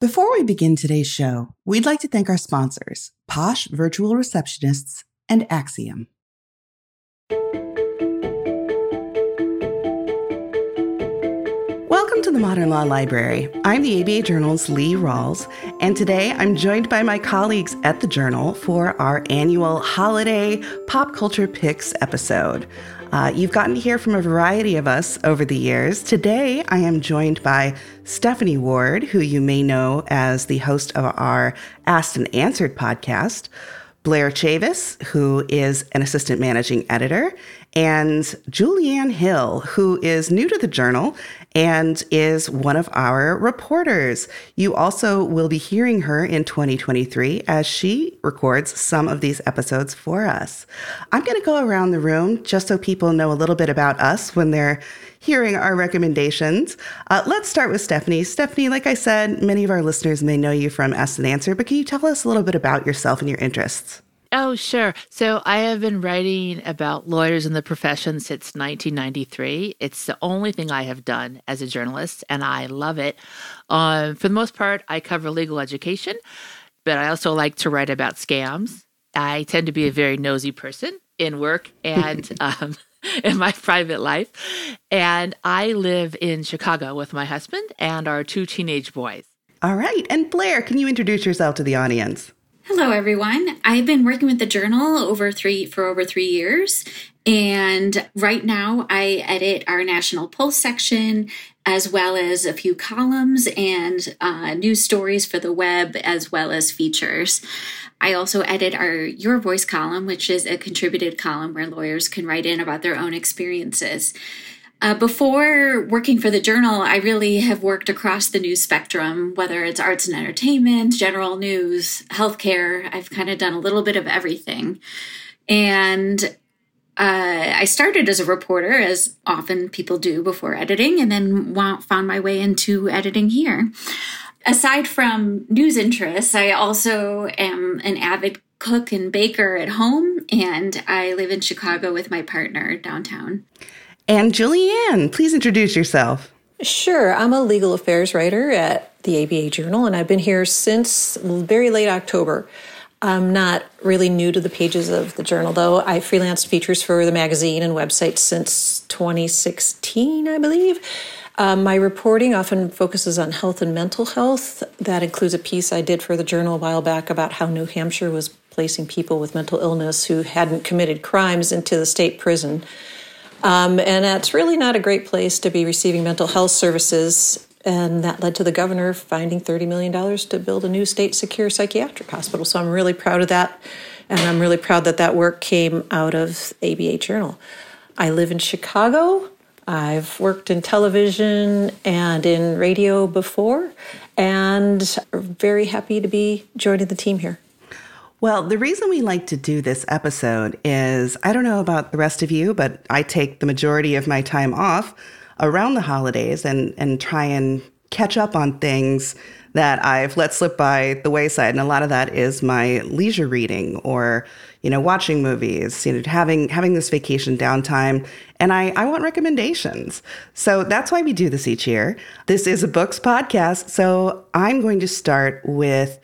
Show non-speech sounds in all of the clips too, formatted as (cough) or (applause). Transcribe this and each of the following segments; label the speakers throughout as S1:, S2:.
S1: Before we begin today's show, we'd like to thank our sponsors, Posh Virtual Receptionists and Axiom. Welcome to the Modern Law Library. I'm the ABA Journal's Lee Rawles, and today I'm joined by my colleagues at the Journal for our annual holiday pop culture picks episode. Uh, you've gotten to hear from a variety of us over the years. Today, I am joined by Stephanie Ward, who you may know as the host of our Asked and Answered podcast, Blair Chavis, who is an assistant managing editor, and Julianne Hill, who is new to the journal and is one of our reporters. You also will be hearing her in 2023 as she records some of these episodes for us. I'm going to go around the room just so people know a little bit about us when they're hearing our recommendations. Uh, let's start with Stephanie. Stephanie, like I said, many of our listeners may know you from Ask and Answer, but can you tell us a little bit about yourself and your interests?
S2: Oh, sure. So I have been writing about lawyers in the profession since 1993. It's the only thing I have done as a journalist, and I love it. Um, for the most part, I cover legal education, but I also like to write about scams. I tend to be a very nosy person in work and (laughs) um, in my private life. And I live in Chicago with my husband and our two teenage boys.
S1: All right. And Blair, can you introduce yourself to the audience?
S3: Hello, everyone. I've been working with the journal over three for over three years, and right now I edit our national pulse section as well as a few columns and uh, news stories for the web as well as features. I also edit our Your Voice column, which is a contributed column where lawyers can write in about their own experiences. Uh, before working for the journal, I really have worked across the news spectrum, whether it's arts and entertainment, general news, healthcare. I've kind of done a little bit of everything. And uh, I started as a reporter, as often people do before editing, and then found my way into editing here. Aside from news interests, I also am an avid cook and baker at home, and I live in Chicago with my partner downtown.
S1: And Julianne, please introduce yourself.
S4: Sure. I'm a legal affairs writer at the ABA Journal, and I've been here since very late October. I'm not really new to the pages of the journal, though. I freelanced features for the magazine and website since 2016, I believe. Um, my reporting often focuses on health and mental health. That includes a piece I did for the journal a while back about how New Hampshire was placing people with mental illness who hadn't committed crimes into the state prison. Um, and that's really not a great place to be receiving mental health services. And that led to the governor finding $30 million to build a new state secure psychiatric hospital. So I'm really proud of that. And I'm really proud that that work came out of ABA Journal. I live in Chicago. I've worked in television and in radio before, and very happy to be joining the team here.
S1: Well, the reason we like to do this episode is I don't know about the rest of you, but I take the majority of my time off around the holidays and, and try and catch up on things that I've let slip by the wayside. And a lot of that is my leisure reading or, you know, watching movies, you know, having having this vacation downtime. And I, I want recommendations. So that's why we do this each year. This is a books podcast. So I'm going to start with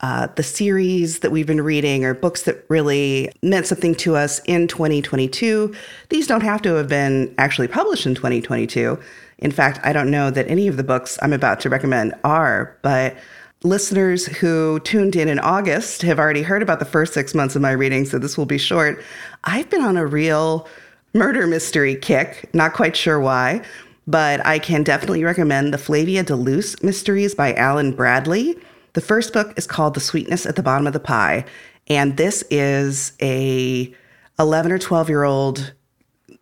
S1: uh, the series that we've been reading or books that really meant something to us in 2022. These don't have to have been actually published in 2022. In fact, I don't know that any of the books I'm about to recommend are, but listeners who tuned in in August have already heard about the first six months of my reading, so this will be short. I've been on a real murder mystery kick, not quite sure why, but I can definitely recommend the Flavia de Luce mysteries by Alan Bradley. The first book is called The Sweetness at the Bottom of the Pie, and this is a 11 or 12 year old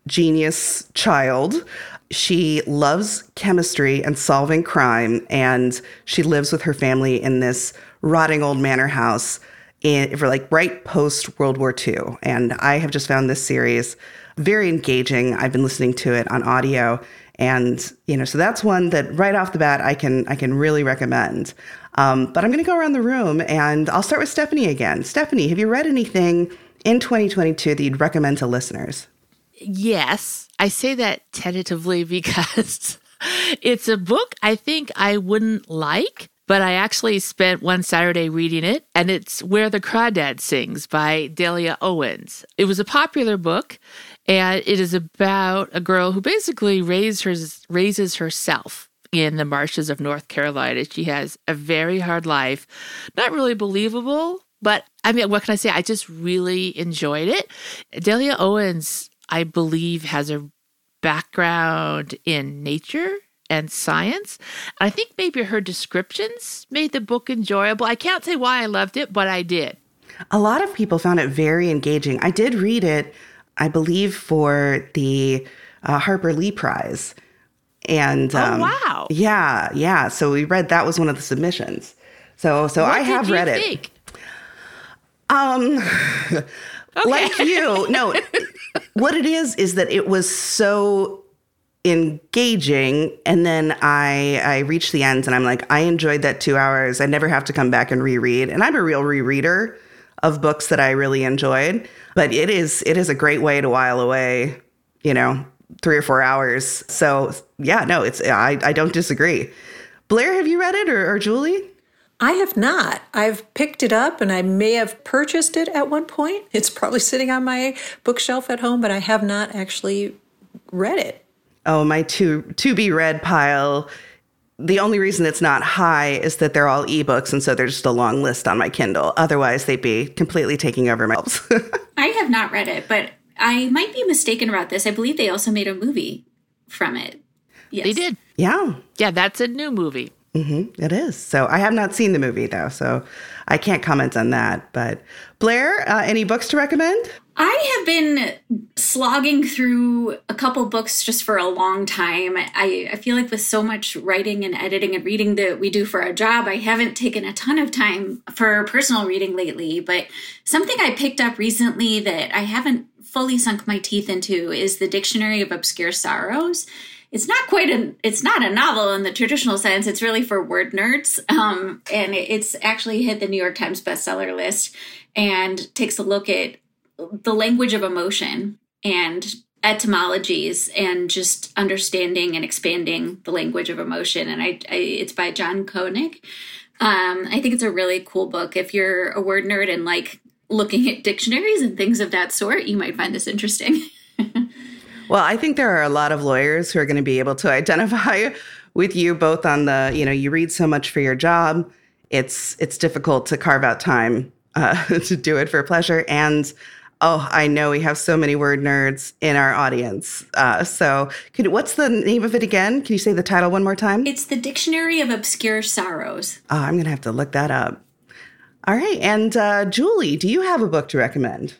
S1: genius child. She loves chemistry and solving crime, and she lives with her family in this rotting old manor house in, for like right post World War II. And I have just found this series very engaging. I've been listening to it on audio, and you know, so that's one that right off the bat I can I can really recommend. Um, but I'm going to go around the room and I'll start with Stephanie again. Stephanie, have you read anything in 2022 that you'd recommend to listeners?
S2: Yes. I say that tentatively (laughs) because it's a book I think I wouldn't like, but I actually spent one Saturday reading it, and it's Where the Crawdad Sings by Delia Owens. It was a popular book, and it is about a girl who basically raises, raises herself in the marshes of North Carolina. She has a very hard life, not really believable, but I mean, what can I say? I just really enjoyed it. Delia Owens, I believe, has a background in nature and science. I think maybe her descriptions made the book enjoyable. I can't say why I loved it, but I did.
S1: A lot of people found it very engaging. I did read it, I believe, for the uh, Harper Lee Prize. And
S2: oh, um, oh, wow.
S1: Yeah, yeah. So we read that was one of the submissions. So so
S2: what
S1: I have read
S2: think?
S1: it. Um (laughs) like you. No. (laughs) what it is is that it was so engaging and then i i reach the end and i'm like i enjoyed that two hours. I never have to come back and reread. And i'm a real rereader of books that i really enjoyed but it is it is a great way to while away you know three or four hours. So yeah no it's i i don't disagree. Blair have you read it or, or julie?
S4: I have not. I've picked it up and I may have purchased it at one point. It's probably sitting on my bookshelf at home, but I have not actually read it
S1: oh, my to to be read pile. The only reason it's not high is that they're all ebooks, and so there's just a long list on my Kindle. Otherwise, they'd be completely taking over my. House. (laughs)
S3: I have not read it, but I might be mistaken about this. I believe they also made a movie from it.
S2: Yes. They did.
S1: Yeah.
S2: Yeah, that's a new movie.
S1: Mm-hmm, it is. So I have not seen the movie though, so I can't comment on that. But Blair, uh, any books to recommend?
S3: I have been slogging through a couple books just for a long time. I, I feel like with so much writing and editing and reading that we do for our job, I haven't taken a ton of time for personal reading lately. But something I picked up recently that I haven't fully sunk my teeth into is the Dictionary of Obscure Sorrows. It's not quite a it's not a novel in the traditional sense. It's really for word nerds, um, and it's actually hit the New York Times bestseller list and takes a look at the language of emotion and etymologies and just understanding and expanding the language of emotion. And I, I it's by John Koenig. Um, I think it's a really cool book. If you're a word nerd and like looking at dictionaries and things of that sort, you might find this interesting. (laughs)
S1: well, I think there are a lot of lawyers who are going to be able to (laughs) identify with you both on the, you know, you read so much for your job. It's it's difficult to carve out time uh, (laughs) to do it for pleasure and Oh, I know we have so many word nerds in our audience. Uh, so, could, what's the name of it again? Can you say the title one more time?
S3: It's the Dictionary of Obscure Sorrows.
S1: Oh, I'm going to have to look that up. All right. And uh, Julie, do you have a book to recommend?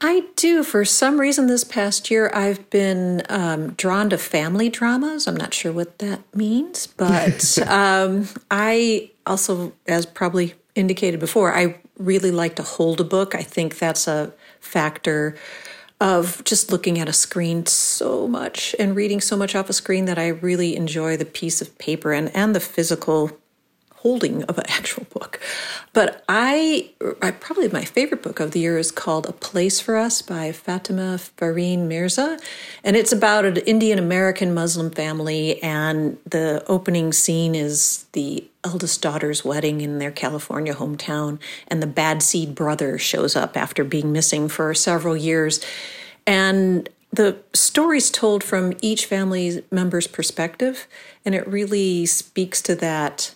S4: I do. For some reason, this past year, I've been um, drawn to family dramas. I'm not sure what that means, but (laughs) um, I also, as probably indicated before, I really like to hold a book. I think that's a factor of just looking at a screen so much and reading so much off a screen that I really enjoy the piece of paper and, and the physical holding of an actual book. But I, I probably my favorite book of the year is called A Place for Us by Fatima Farheen Mirza. And it's about an Indian American Muslim family. And the opening scene is the eldest daughter's wedding in their California hometown. And the bad seed brother shows up after being missing for several years. And the story's told from each family member's perspective. And it really speaks to that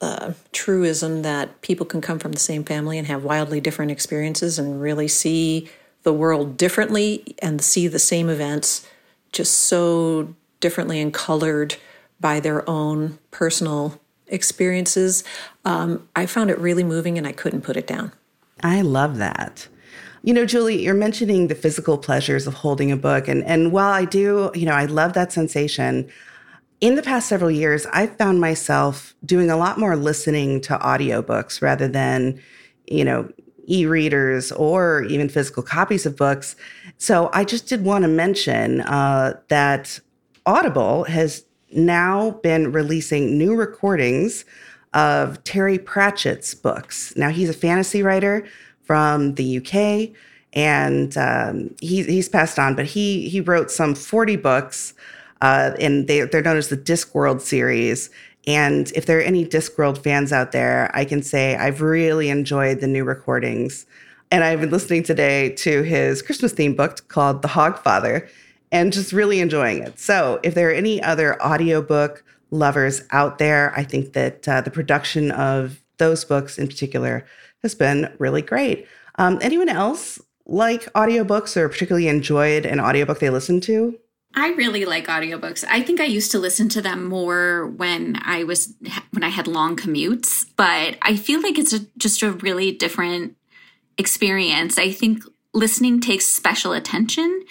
S4: uh, truism that people can come from the same family and have wildly different experiences and really see the world differently and see the same events just so differently and colored by their own personal experiences. Um, I found it really moving and I couldn't put it down.
S1: I love that. You know, Julie, you're mentioning the physical pleasures of holding a book. And, and while I do, you know, I love that sensation, in the past several years, I've found myself doing a lot more listening to audiobooks rather than, you know, e readers or even physical copies of books. So I just did want to mention uh, that Audible has now been releasing new recordings of Terry Pratchett's books. Now, he's a fantasy writer from the UK and um, he, he's passed on, but he, he wrote some 40 books uh, and they, they're known as the Discworld series. And if there are any Discworld fans out there, I can say I've really enjoyed the new recordings. And I've been listening today to his Christmas theme book called The Hogfather and just really enjoying it. So if there are any other audiobook lovers out there, I think that uh, the production of those books in particular has been really great. Um, anyone else like audiobooks or particularly enjoyed an audiobook they listened to?
S3: I really like audiobooks. I think I used to listen to them more when I was when I had long commutes, but I feel like it's a, just a really different experience. I think listening takes special attention.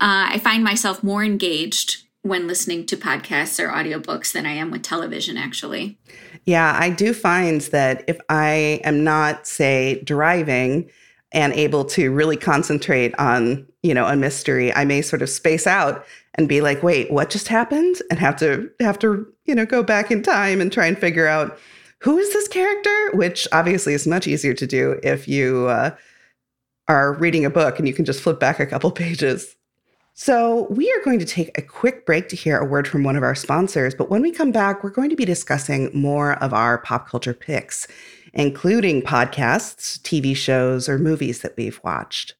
S3: Uh, I find myself more engaged when listening to podcasts or audiobooks than I am with television, actually.
S1: Yeah, I do find that if I am not, say, driving and able to really concentrate on, you know, a mystery, I may sort of space out and be like, wait, what just happened? And have to have to, you know, go back in time and try and figure out who is this character, which obviously is much easier to do if you uh, are reading a book and you can just flip back a couple (laughs) pages. So, we are going to take a quick break to hear a word from one of our sponsors. But when we come back, we're going to be discussing more of our pop culture picks, including podcasts, TV shows, or movies that we've watched.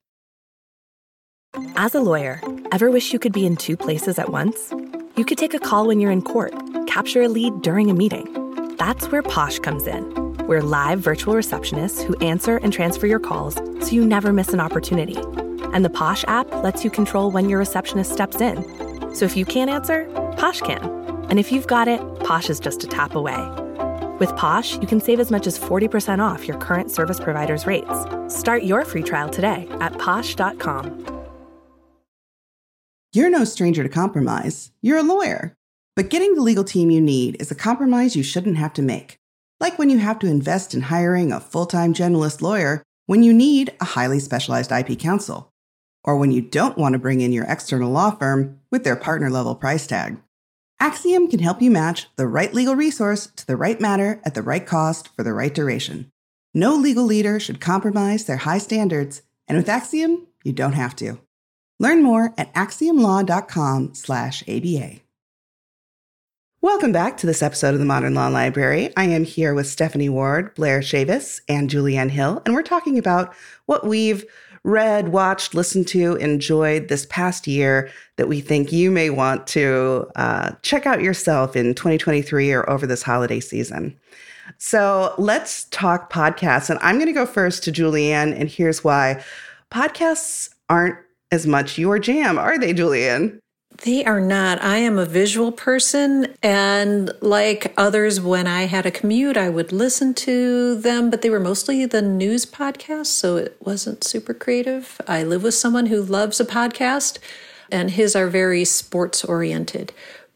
S5: As a lawyer, ever wish you could be in two places at once? You could take a call when you're in court, capture a lead during a meeting. That's where Posh comes in. We're live virtual receptionists who answer and transfer your calls so you never miss an opportunity. And the Posh app lets you control when your receptionist steps in. So if you can't answer, Posh can. And if you've got it, Posh is just a tap away. With Posh, you can save as much as 40% off your current service provider's rates. Start your free trial today at posh.com.
S1: You're no stranger to compromise. You're a lawyer. But getting the legal team you need is a compromise you shouldn't have to make. Like when you have to invest in hiring a full time generalist lawyer when you need a highly specialized IP counsel or when you don't want to bring in your external law firm with their partner level price tag. Axiom can help you match the right legal resource to the right matter at the right cost for the right duration. No legal leader should compromise their high standards, and with Axiom, you don't have to. Learn more at axiomlaw.com/aba. Welcome back to this episode of the Modern Law Library. I am here with Stephanie Ward, Blair Chavis, and Julianne Hill, and we're talking about what we've read, watched, listened to, enjoyed this past year that we think you may want to uh, check out yourself in 2023 or over this holiday season. So let's talk podcasts. And I'm going to go first to Julianne, and here's why. Podcasts aren't as much your jam, are they, Julian?
S4: They are not. I am a visual person, and like others, when I had a commute, I would listen to them, but they were mostly the news podcasts, so it wasn't super creative. I live with someone who loves a podcast, and his are very sports oriented.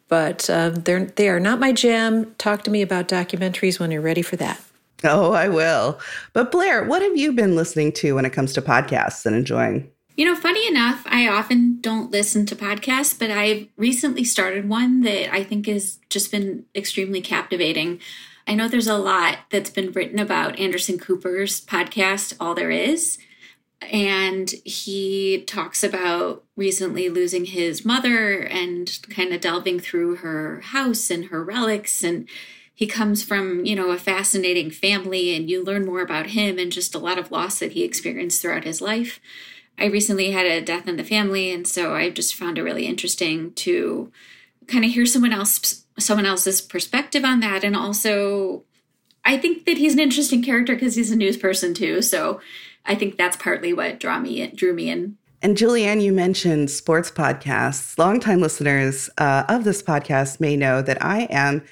S4: But uh, they're they are not my jam. Talk to me about documentaries when you're ready for that.
S1: Oh, I will. But Blair, what have you been listening to when it comes to podcasts and enjoying?
S3: You know, funny enough, I often don't listen to podcasts, but I've recently started one that I think has just been extremely captivating. I know there's a lot that's been written about Anderson Cooper's podcast, All There Is. And he talks about recently losing his mother and kind of delving through her house and her relics. And he comes from, you know, a fascinating family, and you learn more about him and just a lot of loss that he experienced throughout his life. I recently had a death in the family, and so I just found it really interesting to kind of hear someone else someone else's perspective on that, and also I think that he's an interesting character because he's a news person too. So I think that's partly what drew me drew me in.
S1: And Julianne, you mentioned sports podcasts. Longtime listeners uh, of this podcast may know that I am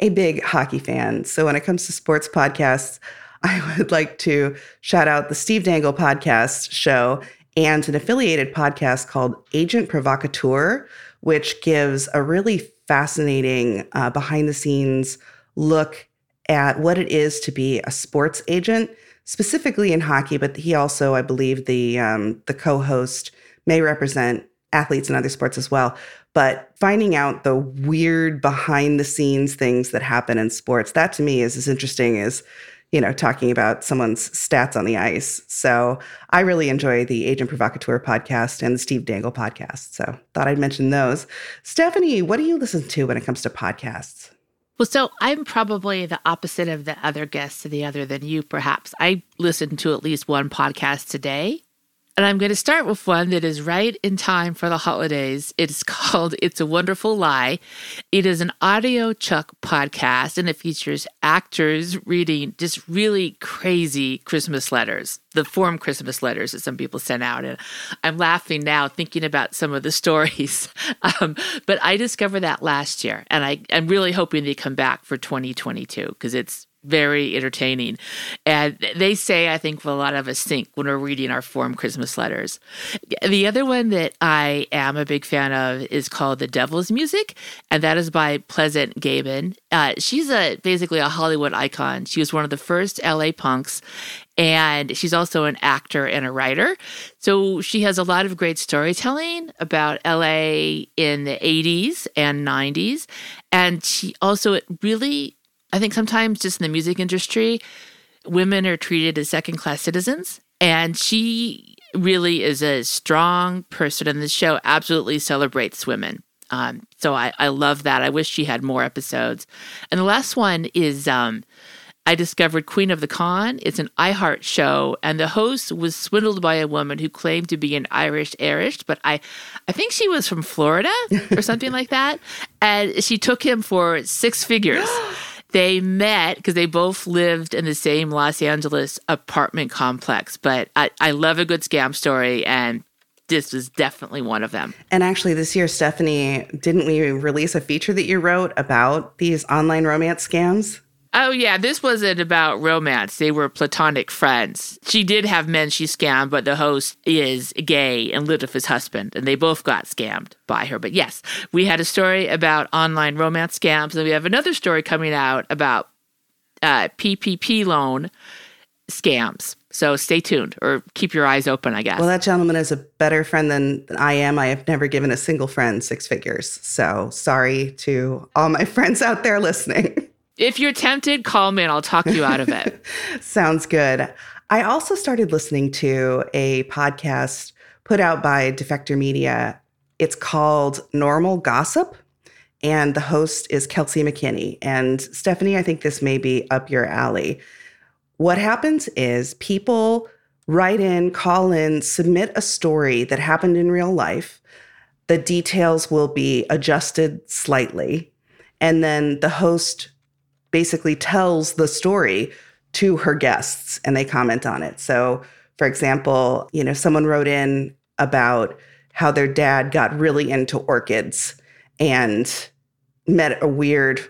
S1: a big hockey fan. So when it comes to sports podcasts, (laughs) I would like to shout out the Steve Dangle podcast show and an affiliated podcast called Agent Provocateur, which gives a really fascinating uh, behind the scenes look at what it is to be a sports agent, specifically in hockey. But he also, I believe, the um, the co-host may represent athletes in other sports as well. But finding out the weird behind the scenes things that happen in sports, that to me is as interesting as you know, talking about someone's stats on the ice. So I really enjoy the Agent Provocateur podcast and the Steve Dangle podcast. So thought I'd mention those. Stephanie, what do you listen to when it comes to podcasts?
S2: Well, so I'm probably the opposite of the other guests to the other than you, perhaps. I listen to at least one podcast a day. And I'm going to start with one that is right in time for the holidays. It's (laughs) called It's a Wonderful Lie. It is an audiochuck podcast and it features actors reading just really crazy Christmas letters, the form Christmas letters that some people sent out. And I'm laughing now thinking about some of the (laughs) stories. Um, but I discovered that last year and I, I'm really hoping they come back for 2022 because it's very entertaining. And they say, I think, a lot of us think when we're reading our form Christmas letters. The other one that I am a big fan of is called The Devil's Music, and that is by Pleasant Gehman. Uh, she's a basically a Hollywood icon. She was one of the first LA punks, and she's also an actor and a writer. So she has a lot of great storytelling about LA in the 80s and 90s. And she also it really I think sometimes just in the music industry, women are treated as second class citizens. And she really is a strong person, and the show absolutely celebrates women. Um, so I, I love that. I wish she had more episodes. And the last one is um, I discovered Queen of the Con. It's an iHeart show, and the host was swindled by a woman who claimed to be an Irish heiress, but I, I think she was from Florida or something like that. And she took him for six figures. (gasps) (gasps) (gasps) they met because they both lived in the same Los Angeles apartment complex. But I, I love a good scam story, and this was definitely one of them.
S1: And actually, this year, Stephanie, didn't we release a feature that you wrote about these online romance scams?
S2: Oh, yeah, this wasn't about romance. They were platonic friends. She did have men she scammed, but the host is gay and lived with his husband, and they both got scammed by her. But yes, we had a story about online romance scams, and we have another story coming out about uh, PPP loan scams. So stay tuned or keep your eyes open, I guess.
S1: Well, that gentleman is a better friend than I am. I have never given a single friend six figures. So sorry to all my (laughs) friends out there listening.
S2: If you're tempted, call me and I'll talk you out of it. (laughs)
S1: Sounds good. I also started listening to a podcast put out by Defector Media. It's called Normal Gossip, and the host is Kelsey McKinney. And Stephanie, I think this may be up your alley. What happens is people write in, call in, submit a story that happened in real life. The details will be adjusted slightly. And then the host basically tells the story to her guests and they comment on it. So, for example, you know, someone wrote in about how their dad got really into orchids and met a weird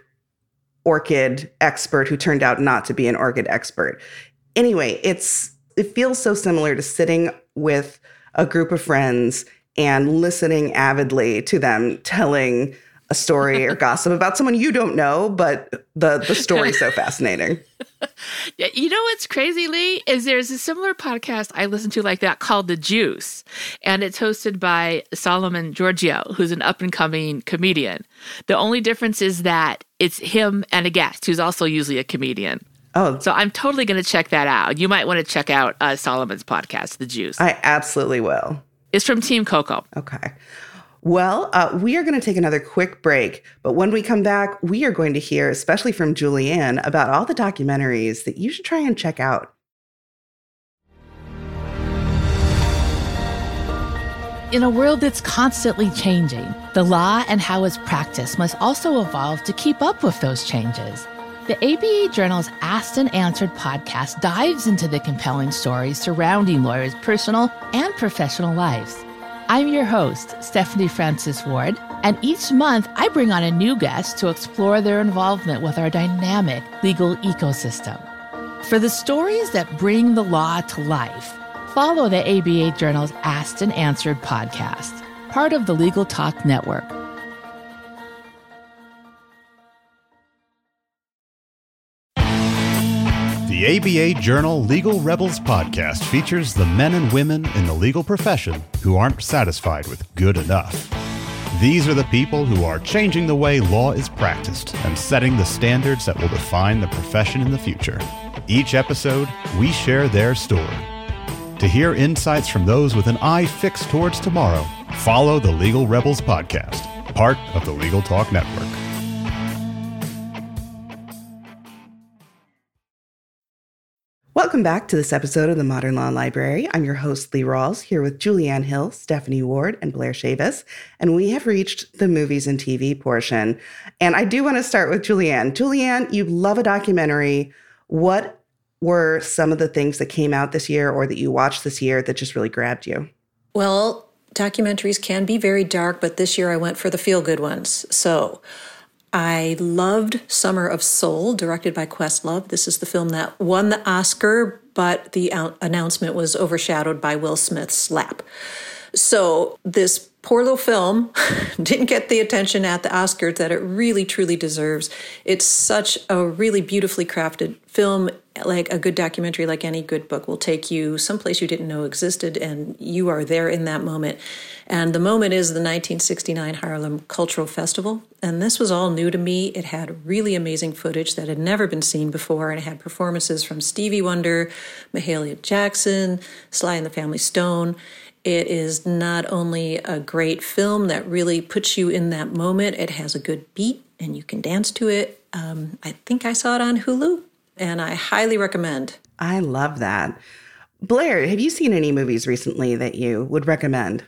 S1: orchid expert who turned out not to be an orchid expert. Anyway, it's it feels so similar to sitting with a group of friends and listening avidly to them telling a story or gossip about someone you don't know, but the the story's so (laughs) fascinating.
S2: You know what's crazy, Lee, is there's a similar podcast I listen to like that called The Juice, and it's hosted by Solomon Georgio, who's an up and coming comedian. The only difference is that it's him and a guest who's also usually a comedian.
S1: Oh,
S2: so I'm totally going to check that out. You might want to check out uh, Solomon's podcast, The Juice.
S1: I absolutely will.
S2: It's from Team Coco.
S1: Okay. Well, uh, we are going to take another quick break, but when we come back, we are going to hear, especially from Julianne, about all the documentaries that you should try and check out.
S2: In a world that's constantly changing, the law and how it's practiced must also evolve to keep up with those changes. The ABA Journal's Asked and Answered podcast dives into the compelling stories surrounding lawyers' personal and professional lives. I'm your host, Stephanie Francis Ward, and each month I bring on a new guest to explore their involvement with our dynamic legal ecosystem. For the stories that bring the law to life, follow the ABA Journal's Asked and Answered podcast, part of the Legal Talk Network.
S6: The ABA Journal Legal Rebels podcast features the men and women in the legal profession who aren't satisfied with good enough. These are the people who are changing the way law is practiced and setting the standards that will define the profession in the future. Each episode, we share their story. To hear insights from those with an eye fixed towards tomorrow, follow the Legal Rebels podcast, part of the Legal Talk Network.
S1: Welcome back to this episode of the Modern Law Library. I'm your host, Lee Rawles, here with Julianne Hill, Stephanie Ward, and Blair Chavis. And we have reached the movies and TV portion. And I do want to start with Julianne. Julianne, you love a documentary. What were some of the things that came out this year or that you watched this year that just really grabbed you?
S4: Well, documentaries can be very dark, but this year I went for the feel good ones. So I loved Summer of Soul, directed by Questlove. This is the film that won the Oscar, but the announcement was overshadowed by Will Smith's slap. So this poor little film (laughs) didn't get the attention at the Oscars that it really truly deserves. It's such a really beautifully crafted film. Like a good documentary, like any good book, will take you someplace you didn't know existed, and you are there in that moment. And the moment is the 1969 Harlem Cultural Festival. And this was all new to me. It had really amazing footage that had never been seen before, and it had performances from Stevie Wonder, Mahalia Jackson, Sly and the Family Stone. It is not only a great film that really puts you in that moment, it has a good beat and you can dance to it. Um, I think I saw it on Hulu and I highly recommend.
S1: I love that. Blair, have you seen any movies recently that you would recommend?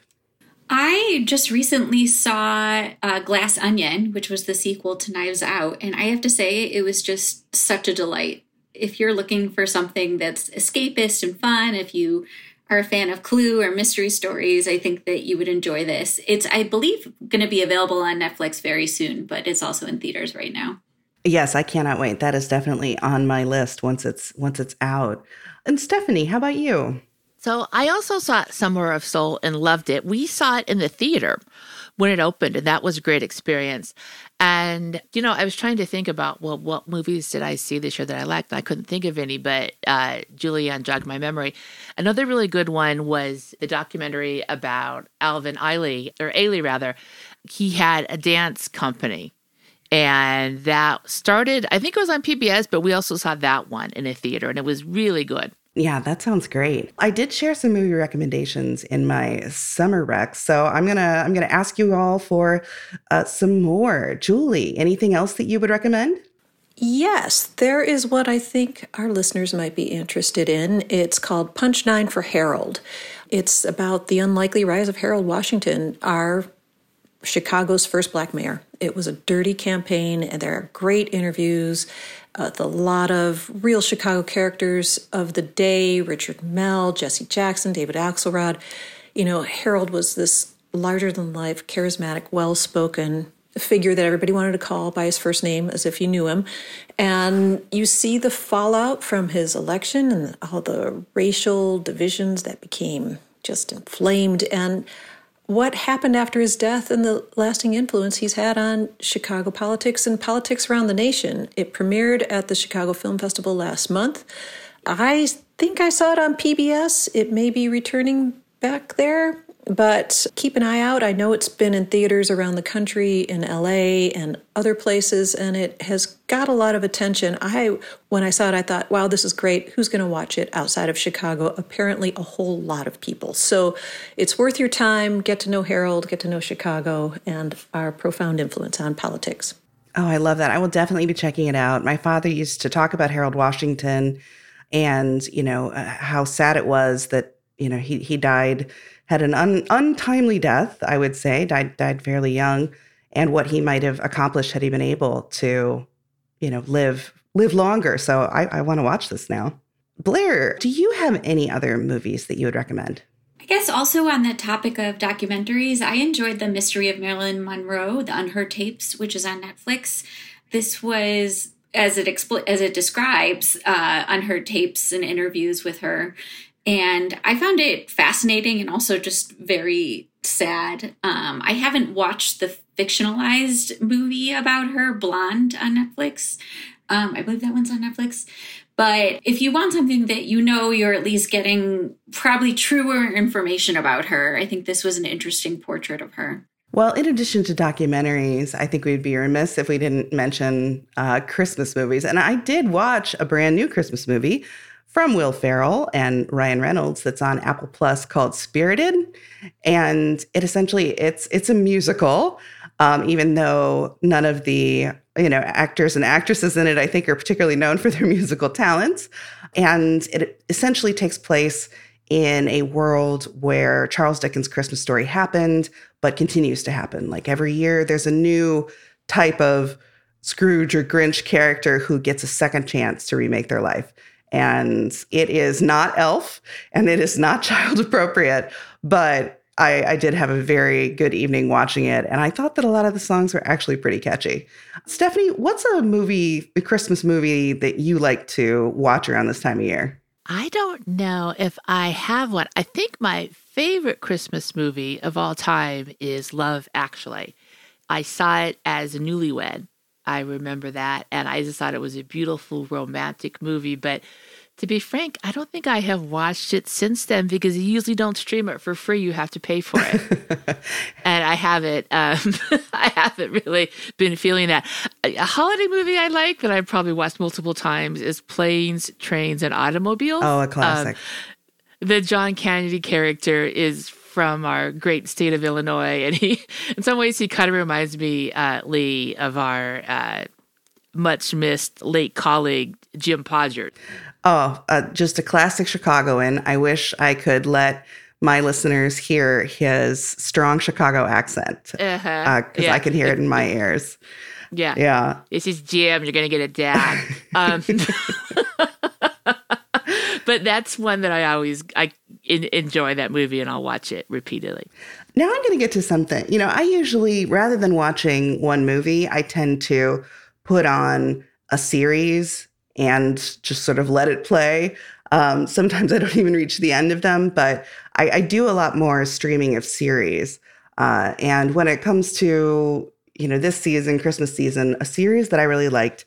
S3: I just recently saw uh, Glass Onion, which was the sequel to Knives Out, and I have to say it was just such a delight. If you're looking for something that's escapist and fun, if you are a fan of Clue or mystery stories, I think that you would enjoy this. It's, I believe, going to be available on Netflix very soon, but it's also in theaters right now.
S1: Yes, I cannot wait. That is definitely on my list once it's once it's out. And Stephanie, how about you?
S2: So I also saw Summer of Soul and loved it. We saw it in the theater when it opened, and that was a great experience. And, you know, I was trying to think about, well, what movies did I see this year that I liked? I couldn't think of any, but uh, Julianne jogged my memory. Another really good one was the documentary about Alvin Ailey, or Ailey rather. He had a dance company. And that started, I think it was on PBS, but we also saw that one in a theater, and it was really good.
S1: Yeah, that sounds great. I did share some movie recommendations in my summer rec, so I'm gonna I'm gonna ask you all for uh, some more. Julie, anything else that you would recommend?
S4: Yes, there is what I think our listeners might be interested in. It's called Punch Nine for Harold. It's about the unlikely rise of Harold Washington, our Chicago's first black mayor. It was a dirty campaign, and there are great interviews uh, with a lot of real Chicago characters of the day Richard Mell, Jesse Jackson, David Axelrod. You know, Harold was this larger than life, charismatic, well spoken figure that everybody wanted to call by his first name as if you knew him. And you see the fallout from his election and all the racial divisions that became just inflamed. And what happened after his death and the lasting influence he's had on Chicago politics and politics around the nation. It premiered at the Chicago Film Festival last month. I think I saw it on PBS. It may be returning back there. But keep an eye out. I know it's been in theaters around the country, in LA and other places, and it has got a lot of attention. I, when I saw it, I thought, wow, this is great. Who's going to watch it outside of Chicago? Apparently, a whole lot of people. So it's worth your time. Get to know Harold, get to know Chicago, and our profound influence on politics.
S1: Oh, I love that. I will definitely be checking it out. My father used to talk about Harold Washington and, you know, uh, how sad it was that, you know, he, he died had an un, untimely death, I would say, died died fairly young, and what he might have accomplished had he been able to, you know, live live longer. So I, I want to watch this now. Blair, do you have any other movies that you would recommend?
S3: I guess also on the topic of documentaries, I enjoyed The Mystery of Marilyn Monroe, The Unheard Tapes, which is on Netflix. This was as it expl- as it describes uh, unheard tapes and interviews with her and I found it fascinating and also just very sad. Um, I haven't watched the fictionalized movie about her, Blonde, on Netflix. Um, I believe that one's on Netflix. But if you want something that you know you're at least getting probably truer information about her, I think this was an interesting portrait of her.
S1: Well, in addition to documentaries, I think we'd be remiss if we didn't mention uh, Christmas movies. And I did watch a brand new Christmas movie from Will Ferrell and Ryan Reynolds that's on Apple Plus called Spirited, and it essentially it's it's a musical Um, even though none of the you know actors and actresses in it, I think, are particularly known for their (laughs) musical talents, and it essentially takes place in a world where Charles Dickens' Christmas story happened, but continues to happen. Like every year, there's a new type of Scrooge or Grinch character who gets a second chance to remake their life. And it is not elf and it is not (laughs) child appropriate, but I, I, did have a very good evening watching it. And I thought that a lot of the songs were actually pretty catchy. Stephanie, what's a movie, a Christmas movie that you like to watch around this time of year?
S2: I don't know if I have one. I think my favorite Christmas movie of all time is Love Actually. I saw it as a newlywed. I remember that. And I just thought it was a beautiful romantic movie. But to be frank, I don't think I have watched it since then because you usually don't stream it for free. You have to pay for it. (laughs) and I haven't, um, (laughs) I haven't really been feeling that. A holiday movie I like that I've probably watched multiple times is Planes, Trains, and Automobiles.
S1: Oh, a classic.
S2: Um, the John Candy character is from our great state of Illinois, and he, in some ways, he kind of reminds me, uh, Lee, of our uh, much missed late colleague Jim Podger.
S1: Oh, uh, just a classic Chicagoan. I wish I could let my listeners hear his strong Chicago accent because uh-huh. uh, yeah. I can hear it in my (laughs) ears.
S2: Yeah,
S1: yeah.
S2: This is Jim. You're gonna get it down. (laughs) Um, (laughs) but that's one that I always I in, enjoy that movie and I'll watch it repeatedly.
S1: Now I'm going to get to something. You know, I usually rather than watching one movie, I tend to put on a series and just sort of let it play. Um, sometimes I don't even reach the end of them, but I, I do a lot more streaming of series. Uh, and when it comes to you know this season, Christmas season, a series that I really liked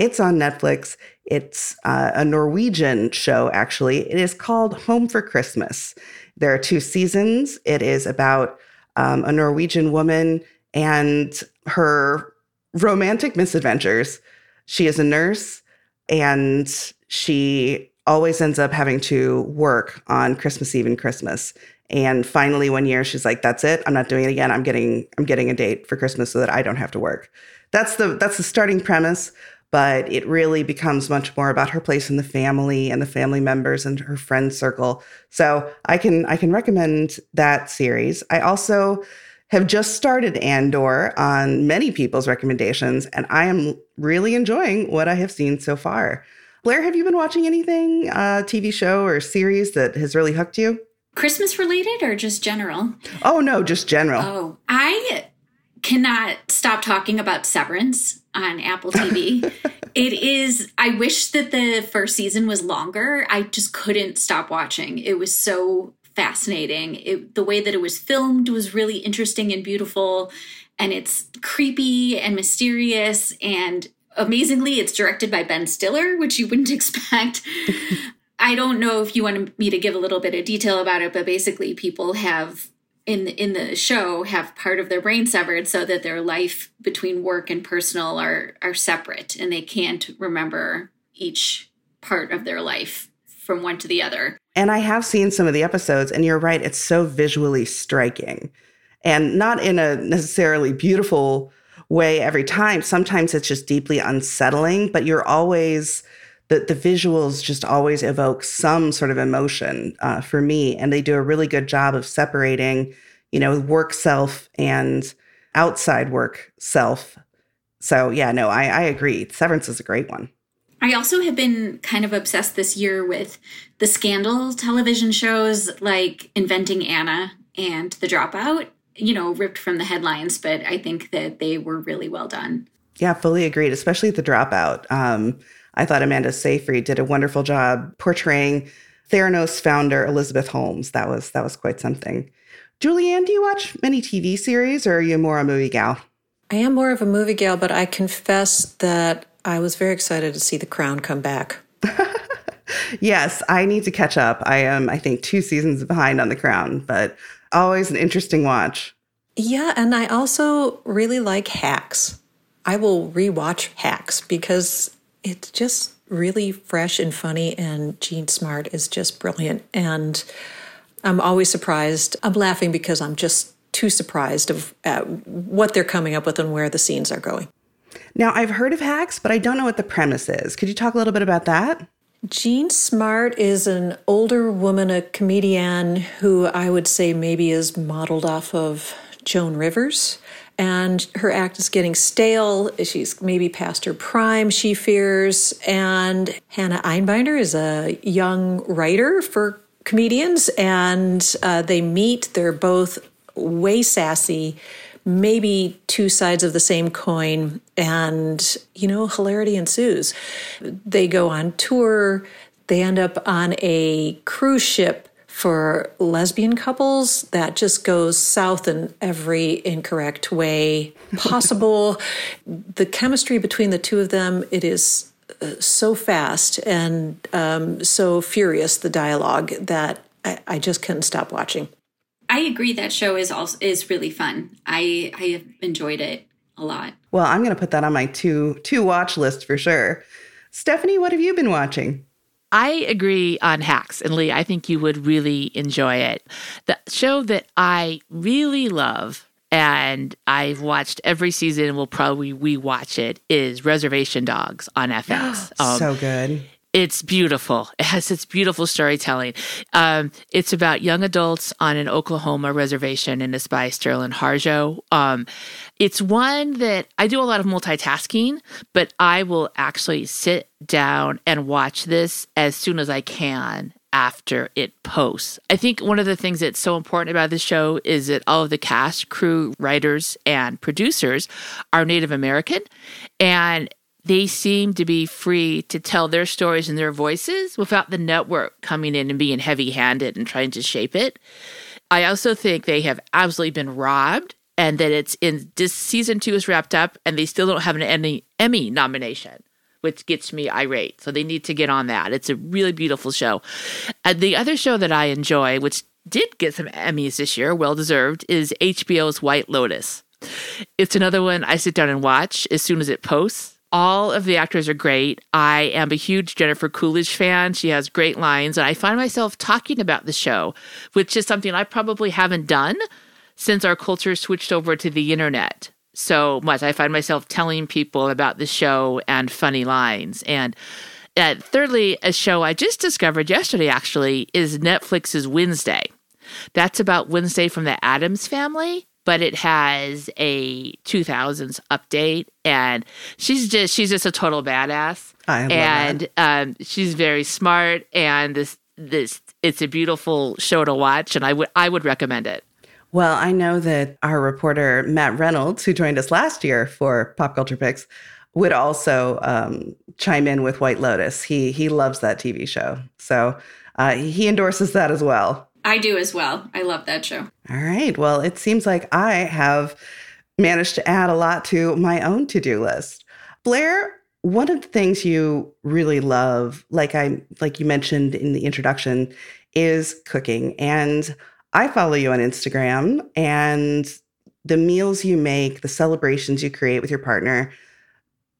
S1: it's on Netflix. It's uh, a Norwegian show, actually. It is called Home for Christmas. There are two seasons. It is about um, a Norwegian woman and her romantic misadventures. She is a nurse and she always ends up having to work on Christmas Eve and Christmas. And finally one year she's like, that's it. I'm not doing it again. I'm getting I'm getting a date for Christmas so that I don't have to work. That's the that's the starting premise but it really becomes much more about her place in the family and the family members and her friend circle. So I can I can recommend that series. I also have just started Andor on many people's recommendations, and I am really enjoying what I have seen so far. Blair, have you been watching anything, uh, TV show or series that has really hooked you?
S3: Christmas related or just general?
S1: Oh no, just general.
S3: Oh, I cannot stop talking about Severance on Apple TV. (laughs) it is, I wish that the first season was longer. I just couldn't stop watching. It was so fascinating. It, the way that it was filmed was really interesting and beautiful. And it's creepy and mysterious. And amazingly, it's directed by Ben Stiller, which you wouldn't (laughs) expect. (laughs) I don't know if you want me to give a little bit of detail about it, but basically, people have in the in the show have part of their brain severed so that their life between work and personal are are separate and they can't remember each part of their life from one to the other.
S1: And I have seen some of the episodes and you're right it's so visually striking and not in a necessarily beautiful way every time. Sometimes it's just deeply unsettling, but you're always the, the visuals just always evoke some sort of emotion uh, for me. And they do a really good job of separating, you know, work self and outside work self. So, yeah, no, I, I agree. Severance is a great one.
S3: I also have been kind of obsessed this year with the scandal television shows like Inventing Anna and The Dropout, you know, ripped from the headlines, but I think that they were really well done.
S1: Yeah, fully agreed, especially The Dropout. Um, I thought Amanda Seyfried did a wonderful job portraying Theranos founder Elizabeth Holmes. That was that was quite something. Julianne, do you watch many TV series or are you more a movie gal?
S4: I am more of a movie gal, but I confess that I was very excited to see The Crown come back. (laughs)
S1: yes, I need to catch up. I am, I think, two seasons behind on The Crown, but always an interesting watch.
S4: Yeah, and I also really like Hacks. I will rewatch Hacks because it's just really fresh and funny, and Jean Smart is just brilliant. And I'm always surprised. I'm laughing because I'm just too surprised of uh, what they're coming up with and where the scenes are going.
S1: Now, I've heard of Hacks, but I don't know what the premise is. Could you talk a little bit about that?
S4: Jean Smart is an older woman, a comedian who I would say maybe is modeled off of Joan Rivers. And her act is getting stale. She's maybe past her prime, she fears. And Hannah Einbinder is a young writer for comedians, and uh, they meet. They're both way sassy maybe two sides of the same coin and you know hilarity ensues they go on tour they end up on a cruise ship for lesbian couples that just goes south in every incorrect way (laughs) possible the chemistry between the two of them it is uh, so fast and um, so furious the dialogue that I, I just couldn't stop watching
S3: I agree that show is also is really fun. I I have enjoyed it a lot.
S1: Well, I'm going to put that on my two two watch list for sure. Stephanie, what have you been watching?
S2: I agree on Hacks, and Lee, I think you would really enjoy it. The show that I really love, and I've watched every season and will probably rewatch it, is Reservation Dogs on FX. (gasps)
S1: Um, so good.
S2: It's beautiful. It has its beautiful storytelling. Um, it's about young adults on an Oklahoma reservation, and it's by Sterling Harjo. Um, it's one that I do a lot of multitasking, but I will actually sit down and watch this as soon as I can after it posts. I think one of the things that's so important about this show is that all of the cast, crew, writers, and producers are Native American. And they seem to be free to tell their stories in their voices without the network coming in and being heavy handed and trying to shape it. I also think they have absolutely been robbed and that it's in this season two is wrapped up and they still don't have an Emmy, Emmy nomination, which gets me irate. So they need to get on that. It's a really beautiful show. And the other show that I enjoy, which did get some Emmys this year, well deserved, is HBO's White Lotus. It's another one I sit down and watch as soon as it posts. All of the actors are great. I am a huge Jennifer Coolidge fan. She has great lines, and I find myself talking about the show, which is something I probably haven't done since our culture switched over to the internet so much. I find myself telling people about the show and funny lines. And uh, thirdly, a show I just discovered yesterday actually is Netflix's Wednesday. That's about Wednesday from the Addams family but it has a 2000s update and she's just she's just a total badass
S1: I love
S2: and
S1: that.
S2: um, she's very smart and this this it's a beautiful show to watch and i would i would recommend it
S1: Well, I know that our reporter Matt Reynolds, who joined us last year for Pop Culture Picks, would also um, chime in with White Lotus. He he loves that TV show, so uh, he endorses that as well.
S3: I do as well. I love that show.
S1: All right. Well, it seems like I have managed to add a lot to my own to do list. Blair, one of the things you really love, like I like you mentioned in the introduction, is cooking. And I follow you on Instagram and the meals you make, the celebrations you create with your partner,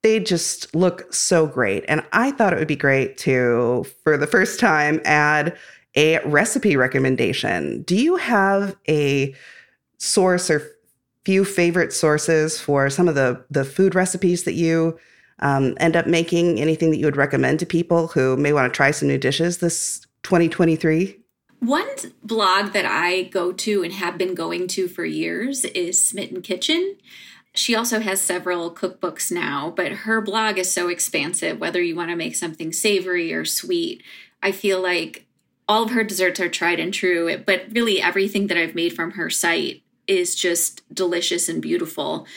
S1: they just look so great. And I thought it would be great to, for the first time, add a recipe recommendation. Do you have a source or few favorite sources for some of the the food recipes that you um, end up making? Anything that you would recommend to people who may want to try some new dishes this 2023?
S3: One blog that I go to and have been going to for years is Smitten Kitchen. She also has several cookbooks now, but her blog is so expansive, whether you want to make something savory or sweet. I feel like all of her desserts are tried and true, but really everything that I've made from her site is just delicious and beautiful.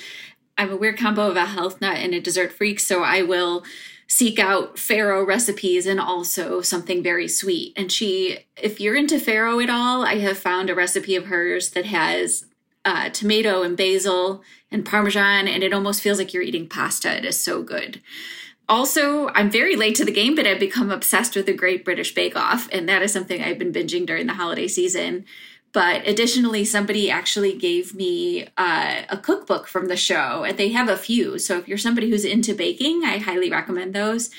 S3: I'm a weird combo of a health nut and a dessert freak, so I will seek out farro recipes and also something very sweet. And she, if you're into farro at all, I have found a recipe of hers that has uh, tomato and basil and parmesan, and it almost feels like you're eating pasta. It is so good. Also, I'm very late to the game, but I've become obsessed with the Great British Bake Off, and that is something I've been binging during the holiday season. But additionally, somebody actually gave me uh, a cookbook from the show, and they have a few. So if you're somebody who's into baking, I highly recommend those.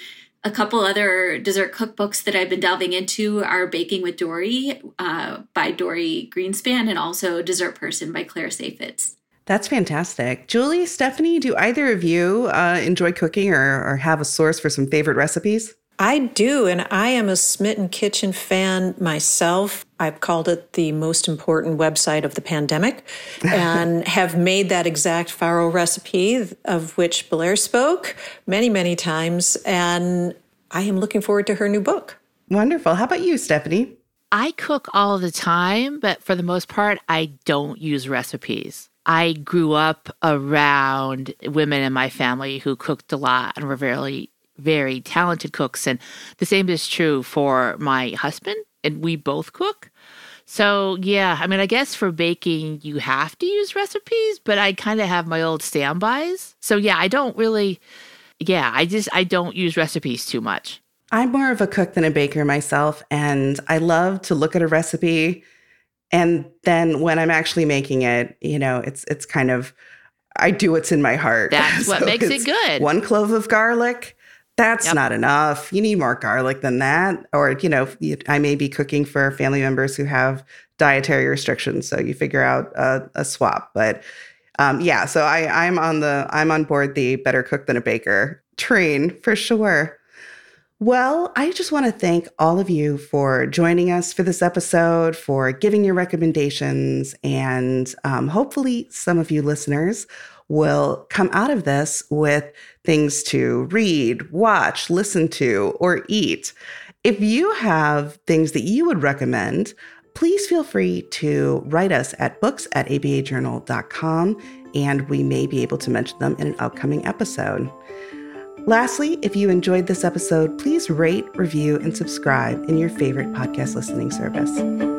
S3: A couple other dessert cookbooks that I've been delving into are Baking with Dorie uh, by Dorie Greenspan and also Dessert Person by Claire Saffitz.
S1: That's fantastic. Julie, Stephanie, do either of you uh, enjoy cooking or, or have a source for some favorite recipes?
S4: I do, and I am a Smitten Kitchen fan myself. I've called it the most important website of the pandemic (laughs) and have made that exact farro recipe of which Blair spoke many, many times. And I am looking forward to her new book.
S1: Wonderful. How about you, Stephanie?
S2: I cook all the time, but for the most part, I don't use recipes. I grew up around women in my family who cooked a lot and were very very talented cooks. And the same is true for my husband, and we both cook. So, yeah, I mean, I guess for baking, you have to use recipes, but I kind of have my old standbys. So, yeah, I don't really, yeah, I just, I don't use recipes too much.
S1: I'm more of a cook than a baker myself, and I love to look at a recipe. And then when I'm actually making it, you know, it's, it's kind of, I do what's in my heart. (laughs)
S2: That's what makes it good.
S1: One clove of garlic, that's yep. not enough. You need more garlic than that. Or, you know, I may be cooking for family members who have dietary restrictions. So you figure out a, a swap. But um, yeah, so I, I'm on the I'm on board the better cook than a baker train for sure. Well, I just want to thank all of you for joining us for this episode, for giving your recommendations, and um, hopefully, some of you listeners will come out of this with things to read, watch, listen to, or eat. If you have things that you would recommend, please feel free to write us at books at abajournal.com and we may be able to mention them in an upcoming episode. Lastly, if you enjoyed this episode, please rate, review, and subscribe in your favorite podcast listening service.